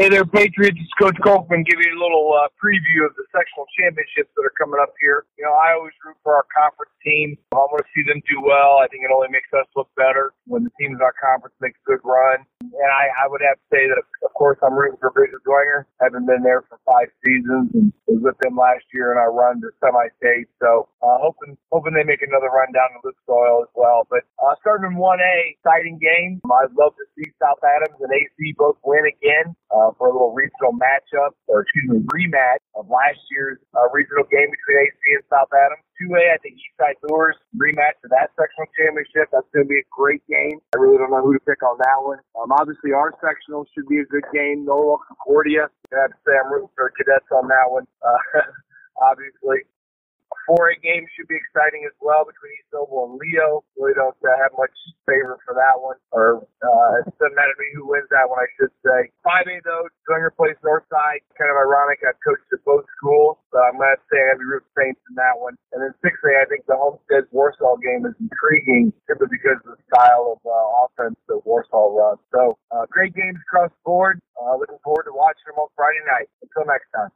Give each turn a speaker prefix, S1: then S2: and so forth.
S1: Hey there, Patriots. It's Coach Kolkman giving you a little uh, preview of the sectional championships that are coming up here. You know, I always root for our conference team. I want to see them do well. I think it only makes us look better when the teams in our conference make a good run. And I, I would have to say that, of course, I'm rooting for Bishop Dwenger. Haven't been there for five seasons and was with them last year in our run to semi-state. So uh, hoping hoping they make another run down to Lucas Oil as well. But uh, starting in 1A, exciting game. I'd love to see South Adams and AC both win again. Uh, uh, for a little regional matchup, or excuse me, rematch of last year's uh, regional game between AC and South Adams. 2A, I think Eastside Luers rematch of that sectional championship. That's going to be a great game. I really don't know who to pick on that one. Um, obviously, our sectional should be a good game. Norwell Concordia. I have to say I'm rooting for cadets on that one. Uh, obviously. 4A game should be exciting as well between East Noble and Leo. Really don't uh, have much favor for that one, or uh, it doesn't matter to me who wins that one, I should say. 5A though, Dwenger plays Northside. Kind of ironic. I've coached at both schools, so I'm say I'm be Saints in that one. And then 6A, I think the Homestead Warsaw game is intriguing simply because of the style of uh, offense that Warsaw runs. So uh, great games across the board. Uh, looking forward to watching them on Friday night. Until next time.